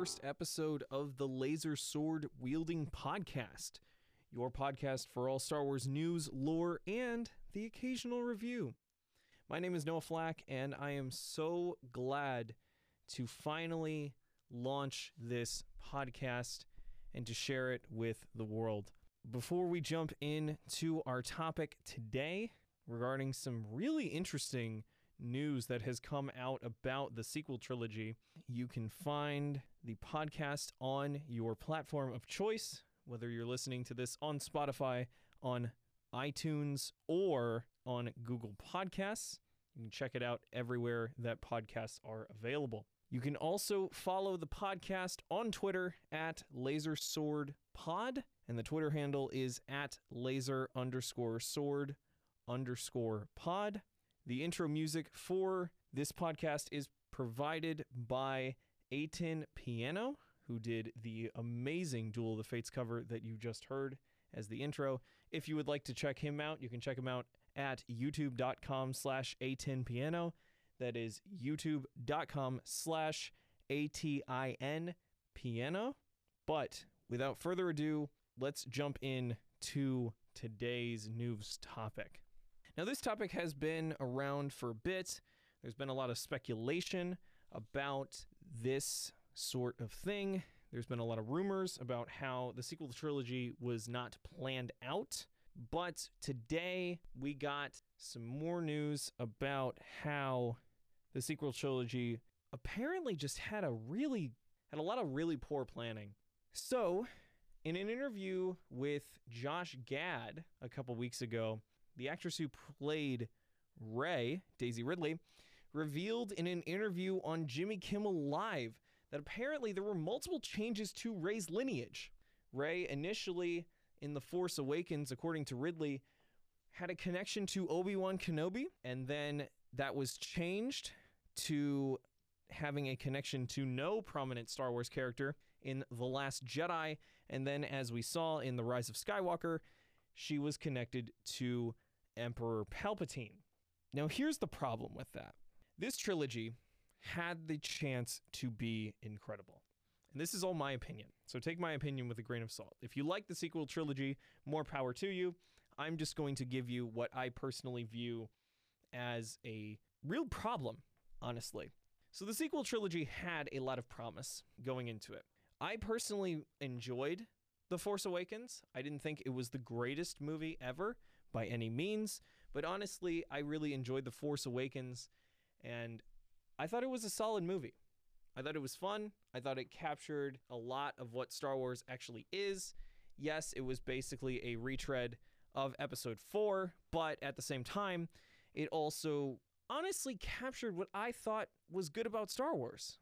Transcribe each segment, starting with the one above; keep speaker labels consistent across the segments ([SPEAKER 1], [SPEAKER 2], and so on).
[SPEAKER 1] first episode of the Laser Sword Wielding Podcast, your podcast for all Star Wars news, lore, and the occasional review. My name is Noah Flack, and I am so glad to finally launch this podcast and to share it with the world. Before we jump into our topic today regarding some really interesting news that has come out about the sequel trilogy, you can find the podcast on your platform of choice, whether you're listening to this on Spotify, on iTunes, or on Google Podcasts. You can check it out everywhere that podcasts are available. You can also follow the podcast on Twitter at LaserSwordPod, and the Twitter handle is at laser underscore sword underscore pod. The intro music for this podcast is provided by Atin Piano, who did the amazing Duel of the Fates cover that you just heard as the intro. If you would like to check him out, you can check him out at youtube.com slash Piano. That is youtube.com slash A-T-I-N piano. But without further ado, let's jump in to today's news topic. Now, this topic has been around for a bit. There's been a lot of speculation about this sort of thing. There's been a lot of rumors about how the sequel trilogy was not planned out. But today we got some more news about how the sequel trilogy apparently just had a really had a lot of really poor planning. So, in an interview with Josh Gad a couple weeks ago, the actress who played Rey, Daisy Ridley, revealed in an interview on Jimmy Kimmel Live that apparently there were multiple changes to Rey's lineage. Rey initially in The Force Awakens, according to Ridley, had a connection to Obi-Wan Kenobi, and then that was changed to having a connection to no prominent Star Wars character in The Last Jedi, and then as we saw in The Rise of Skywalker, she was connected to Emperor Palpatine. Now, here's the problem with that this trilogy had the chance to be incredible. And this is all my opinion. So take my opinion with a grain of salt. If you like the sequel trilogy, more power to you. I'm just going to give you what I personally view as a real problem, honestly. So the sequel trilogy had a lot of promise going into it. I personally enjoyed the Force Awakens. I didn't think it was the greatest movie ever by any means, but honestly, I really enjoyed The Force Awakens and I thought it was a solid movie. I thought it was fun. I thought it captured a lot of what Star Wars actually is. Yes, it was basically a retread of episode 4, but at the same time, it also honestly captured what I thought was good about Star Wars.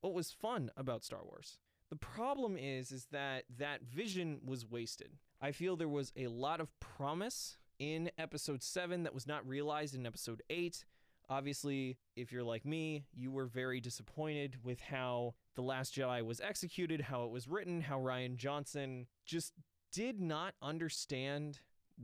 [SPEAKER 1] What was fun about Star Wars. The problem is is that that vision was wasted. I feel there was a lot of promise in episode 7 that was not realized in episode 8. Obviously, if you're like me, you were very disappointed with how The Last Jedi was executed, how it was written, how Rian Johnson just did not understand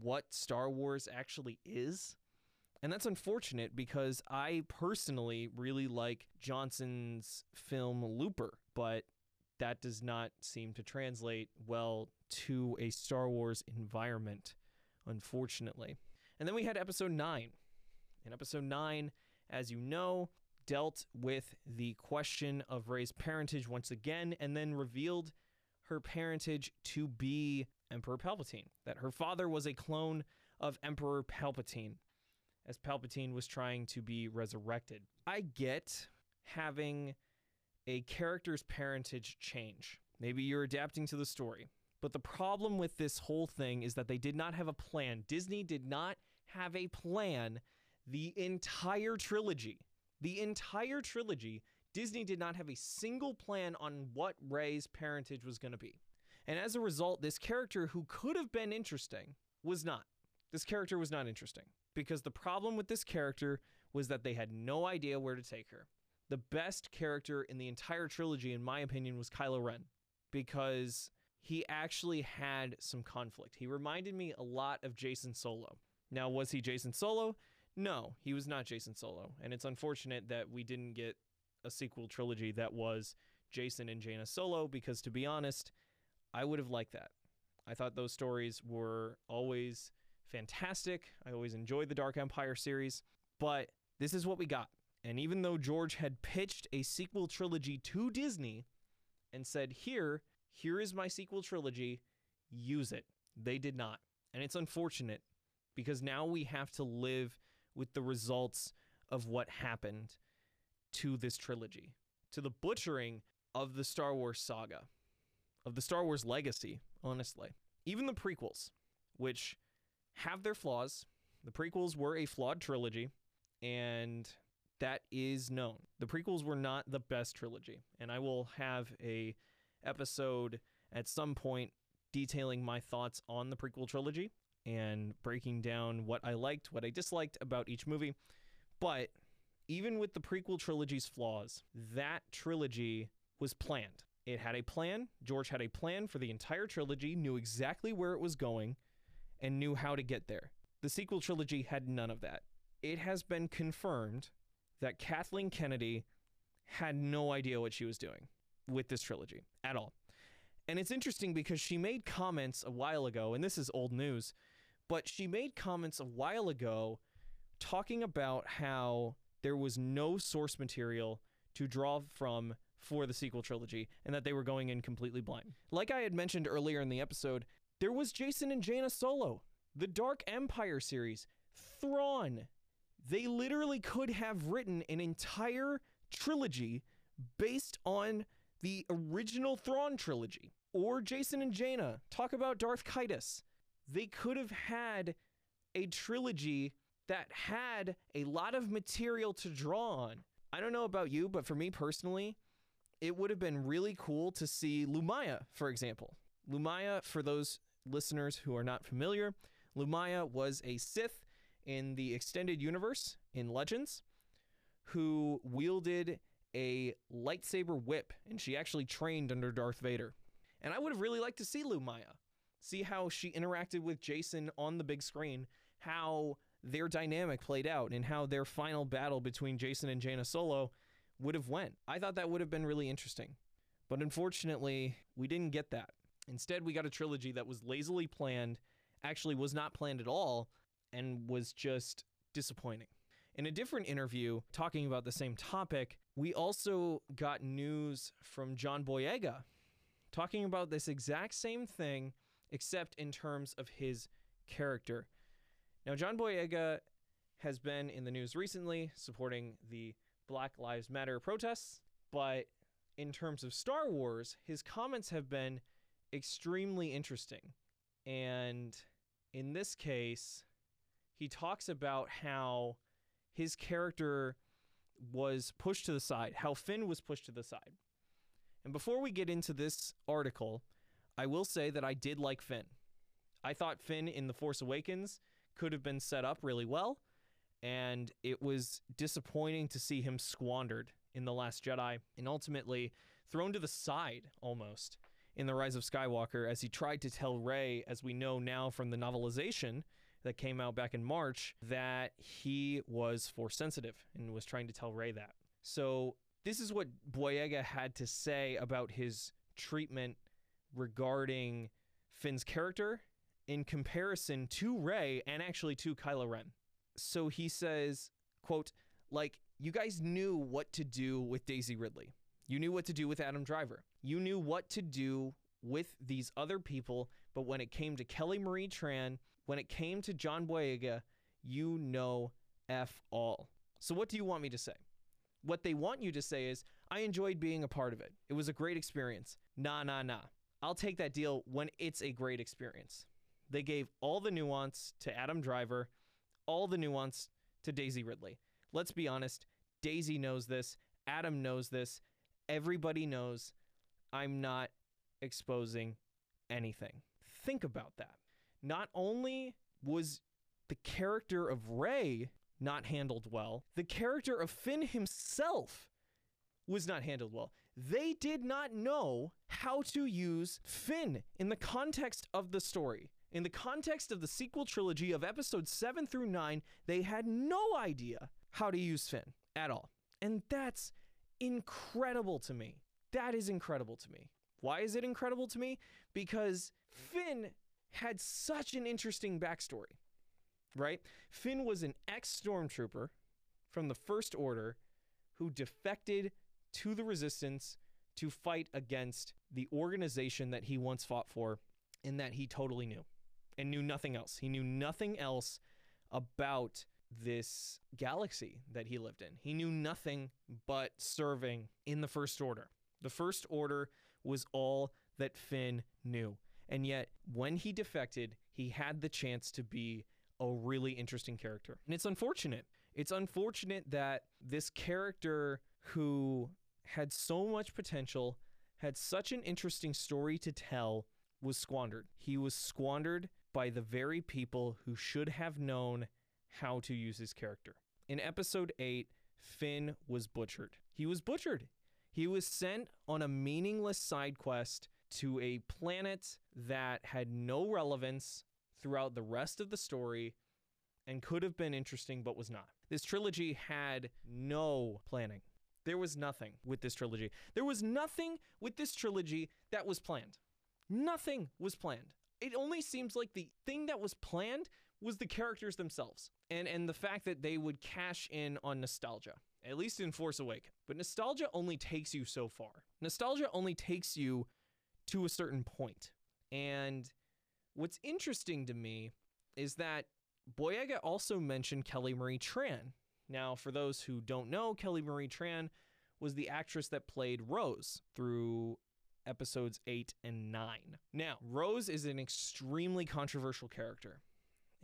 [SPEAKER 1] what Star Wars actually is. And that's unfortunate because I personally really like Johnson's film Looper, but that does not seem to translate well to a Star Wars environment, unfortunately. And then we had episode 9. In episode 9, as you know, dealt with the question of Rey's parentage once again and then revealed her parentage to be Emperor Palpatine, that her father was a clone of Emperor Palpatine as Palpatine was trying to be resurrected. I get having a character's parentage change. Maybe you're adapting to the story. But the problem with this whole thing is that they did not have a plan. Disney did not have a plan the entire trilogy. The entire trilogy, Disney did not have a single plan on what Rey's parentage was going to be. And as a result, this character who could have been interesting was not. This character was not interesting because the problem with this character was that they had no idea where to take her the best character in the entire trilogy, in my opinion, was Kylo Ren because he actually had some conflict. He reminded me a lot of Jacen Solo. Now, was he Jacen Solo? No, he was not Jacen Solo. And it's unfortunate that we didn't get a sequel trilogy that was Jacen and Jaina Solo because, to be honest, I would have liked that. I thought those stories were always fantastic. I always enjoyed the Dark Empire series, but this is what we got. And even though George had pitched a sequel trilogy to Disney and said, Here, here is my sequel trilogy, use it, they did not. And it's unfortunate because now we have to live with the results of what happened to this trilogy, to the butchering of the Star Wars saga, of the Star Wars legacy, honestly. Even the prequels, which have their flaws, the prequels were a flawed trilogy, and that is known. The prequels were not the best trilogy, and I will have a episode at some point detailing my thoughts on the prequel trilogy and breaking down what I liked, what I disliked about each movie. But even with the prequel trilogy's flaws, that trilogy was planned. It had a plan. George had a plan for the entire trilogy, knew exactly where it was going, and knew how to get there. The sequel trilogy had none of that. It has been confirmed that Kathleen Kennedy had no idea what she was doing with this trilogy at all. And it's interesting because she made comments a while ago, and this is old news, but she made comments a while ago talking about how there was no source material to draw from for the sequel trilogy and that they were going in completely blind. Like I had mentioned earlier in the episode, there was Jacen and Jaina Solo, the Dark Empire series, Thrawn. They literally could have written an entire trilogy based on the original Thrawn trilogy. Or Jacen and Jaina, talk about Darth Caedus. They could have had a trilogy that had a lot of material to draw on. I don't know about you, but for me personally, it would have been really cool to see Lumiya, for example. Lumiya, for those listeners who are not familiar, Lumiya was a Sith in the extended universe in Legends who wielded a lightsaber whip, and she actually trained under Darth Vader. And I would have really liked to see Lumiya, see how she interacted with Jacen on the big screen, how their dynamic played out, and how their final battle between Jacen and Jaina Solo would have went. I thought that would have been really interesting. But unfortunately, we didn't get that. Instead, we got a trilogy that was lazily planned, actually was not planned at all, and was just disappointing. In a different interview talking about the same topic, we also got news from John Boyega talking about this exact same thing, except in terms of his character. Now, John Boyega has been in the news recently supporting the Black Lives Matter protests, but in terms of Star Wars, his comments have been extremely interesting. And in this case, he talks about how his character was pushed to the side, how Finn was pushed to the side. And before we get into this article, I will say that I did like Finn. I thought Finn in The Force Awakens could have been set up really well, and it was disappointing to see him squandered in The Last Jedi and ultimately thrown to the side almost in The Rise of Skywalker as he tried to tell Rey, as we know now from the novelization that came out back in March, that he was force sensitive and was trying to tell Rey that. So this is what Boyega had to say about his treatment regarding Finn's character in comparison to Rey and actually to Kylo Ren. So he says, quote, like, you guys knew what to do with Daisy Ridley. You knew what to do with Adam Driver. You knew what to do with these other people, but when it came to Kelly Marie Tran, when it came to John Boyega, you know F all. So what do you want me to say? What they want you to say is, I enjoyed being a part of it. It was a great experience. Nah, nah, nah. I'll take that deal when it's a great experience. They gave all the nuance to Adam Driver, all the nuance to Daisy Ridley. Let's be honest, Daisy knows this, Adam knows this, everybody knows I'm not exposing anything. Think about that. Not only was the character of Rey not handled well, the character of Finn himself was not handled well. They did not know how to use Finn in the context of the story. In the context of the sequel trilogy of episodes 7 through 9, they had no idea how to use Finn at all. And that's incredible to me. That is incredible to me. Why is it incredible to me? Because Finn had such an interesting backstory, right? Finn was an ex stormtrooper from the First Order who defected to the Resistance to fight against the organization that he once fought for and that he totally knew and knew nothing else. He knew nothing else about this galaxy that he lived in. He knew nothing but serving in the First Order. The First Order was all that Finn knew. And yet, when he defected, he had the chance to be a really interesting character. And it's unfortunate. It's unfortunate that this character who had so much potential, had such an interesting story to tell, was squandered. He was squandered by the very people who should have known how to use his character. In episode 8, Finn was butchered. He was butchered. He was sent on a meaningless side quest to a planet that had no relevance throughout the rest of the story and could have been interesting but was not. This trilogy had no planning. There was nothing with this trilogy. There was nothing with this trilogy that was planned. Nothing was planned. It only seems like the thing that was planned was the characters themselves and and the fact that they would cash in on nostalgia at least in Force Awakens. But nostalgia only takes you so far. Nostalgia only takes you to a certain point. And what's interesting to me is that Boyega also mentioned Kelly Marie Tran. Now, for those who don't know, Kelly Marie Tran was the actress that played Rose through episodes 8 and 9. Now, Rose is an extremely controversial character,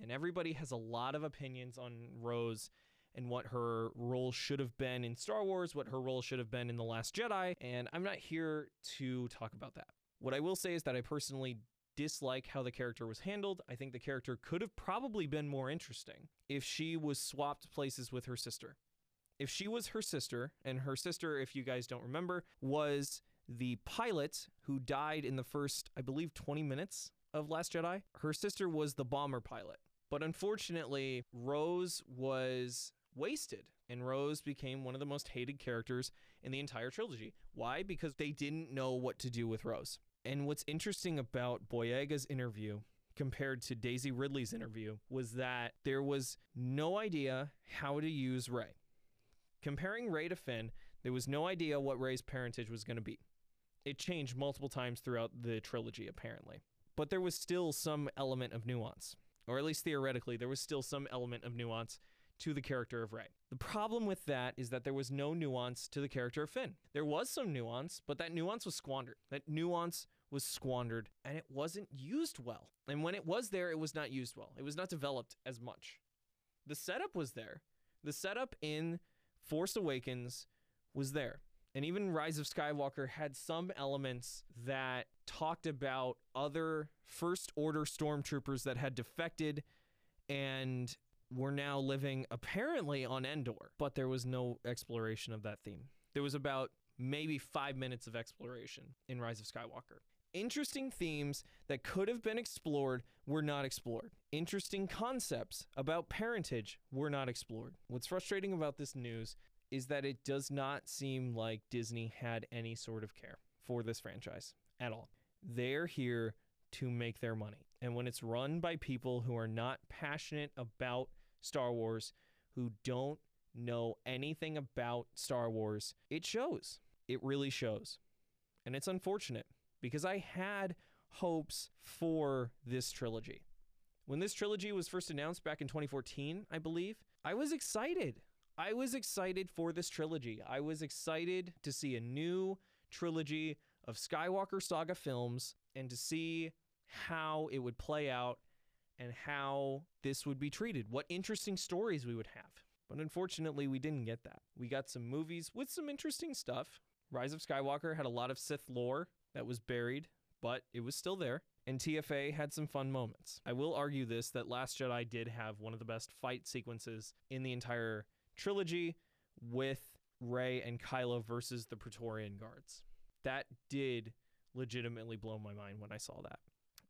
[SPEAKER 1] and everybody has a lot of opinions on Rose and what her role should have been in Star Wars, what her role should have been in The Last Jedi, and I'm not here to talk about that. What I will say is that I personally dislike how the character was handled. I think the character could have probably been more interesting if she was swapped places with her sister. If she was her sister, and her sister, if you guys don't remember, was the pilot who died in the first, I believe, 20 minutes of Last Jedi, her sister was the bomber pilot. But unfortunately, Rose was wasted. And Rose became one of the most hated characters in the entire trilogy. Why? Because they didn't know what to do with Rose. And what's interesting about Boyega's interview compared to Daisy Ridley's interview was that there was no idea how to use Rey. Comparing Rey to Finn, there was no idea what Rey's parentage was going to be. It changed multiple times throughout the trilogy, apparently. But there was still some element of nuance, or at least theoretically, there was still some element of nuance to the character of Rey. The problem with that is that there was no nuance to the character of Finn. There was some nuance, but that nuance was squandered. That nuance was squandered and it wasn't used well. And when it was there, it was not used well. It was not developed as much. The setup was there. The setup in Force Awakens was there. And even Rise of Skywalker had some elements that talked about other First Order stormtroopers that had defected and were now living apparently on Endor, but there was no exploration of that theme. There was about maybe five minutes of exploration in Rise of Skywalker. Interesting themes that could have been explored were not explored. Interesting concepts about parentage were not explored. What's frustrating about this news is that it does not seem like Disney had any sort of care for this franchise at all. They're here to make their money. And when it's run by people who are not passionate about Star Wars who don't know anything about Star Wars, it shows. It really shows. And it's unfortunate because I had hopes for this trilogy. When this trilogy was first announced back in 2014, I believe, I was excited. I was excited for this trilogy. I was excited to see a new trilogy of Skywalker Saga films and to see how it would play out and how this would be treated, what interesting stories we would have. But unfortunately, we didn't get that. We got some movies with some interesting stuff. Rise of Skywalker had a lot of Sith lore that was buried, but it was still there. And TFA had some fun moments. I will argue this that Last Jedi did have one of the best fight sequences in the entire trilogy with Rey and Kylo versus the Praetorian Guards. That did legitimately blow my mind when I saw that.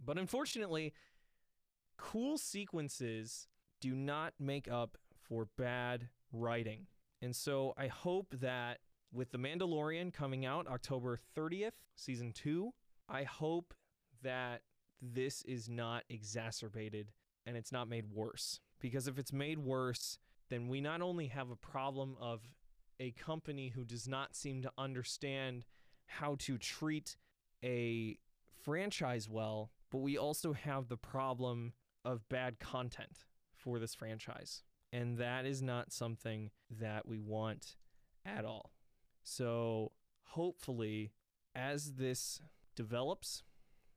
[SPEAKER 1] But unfortunately, cool sequences do not make up for bad writing. And so I hope that with The Mandalorian coming out October 30th, season two, I hope that this is not exacerbated and it's not made worse. Because if it's made worse, then we not only have a problem of a company who does not seem to understand how to treat a franchise well, but we also have the problem of bad content for this franchise. And that is not something that we want at all. So, hopefully, as this develops,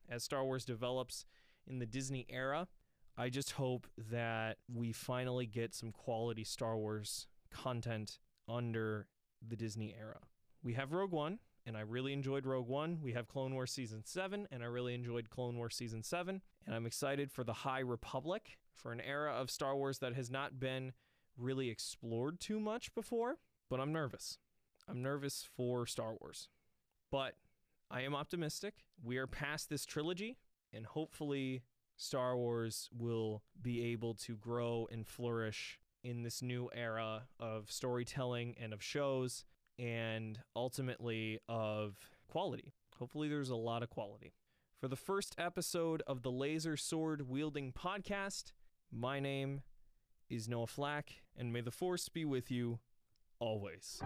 [SPEAKER 1] as Star Wars develops in the Disney era, I just hope that we finally get some quality Star Wars content under the Disney era. We have Rogue One, and I really enjoyed Rogue One. We have Clone Wars Season 7, and I really enjoyed Clone Wars Season 7. And I'm excited for the High Republic, for an era of Star Wars that has not been really explored too much before. But I'm nervous. I'm nervous for Star Wars. But I am optimistic. We are past this trilogy, and hopefully, Star Wars will be able to grow and flourish in this new era of storytelling and of shows and ultimately of quality. Hopefully, there's a lot of quality. For the first episode of the Laser Sword Wielding Podcast, my name is Noah Flack, and may the Force be with you always.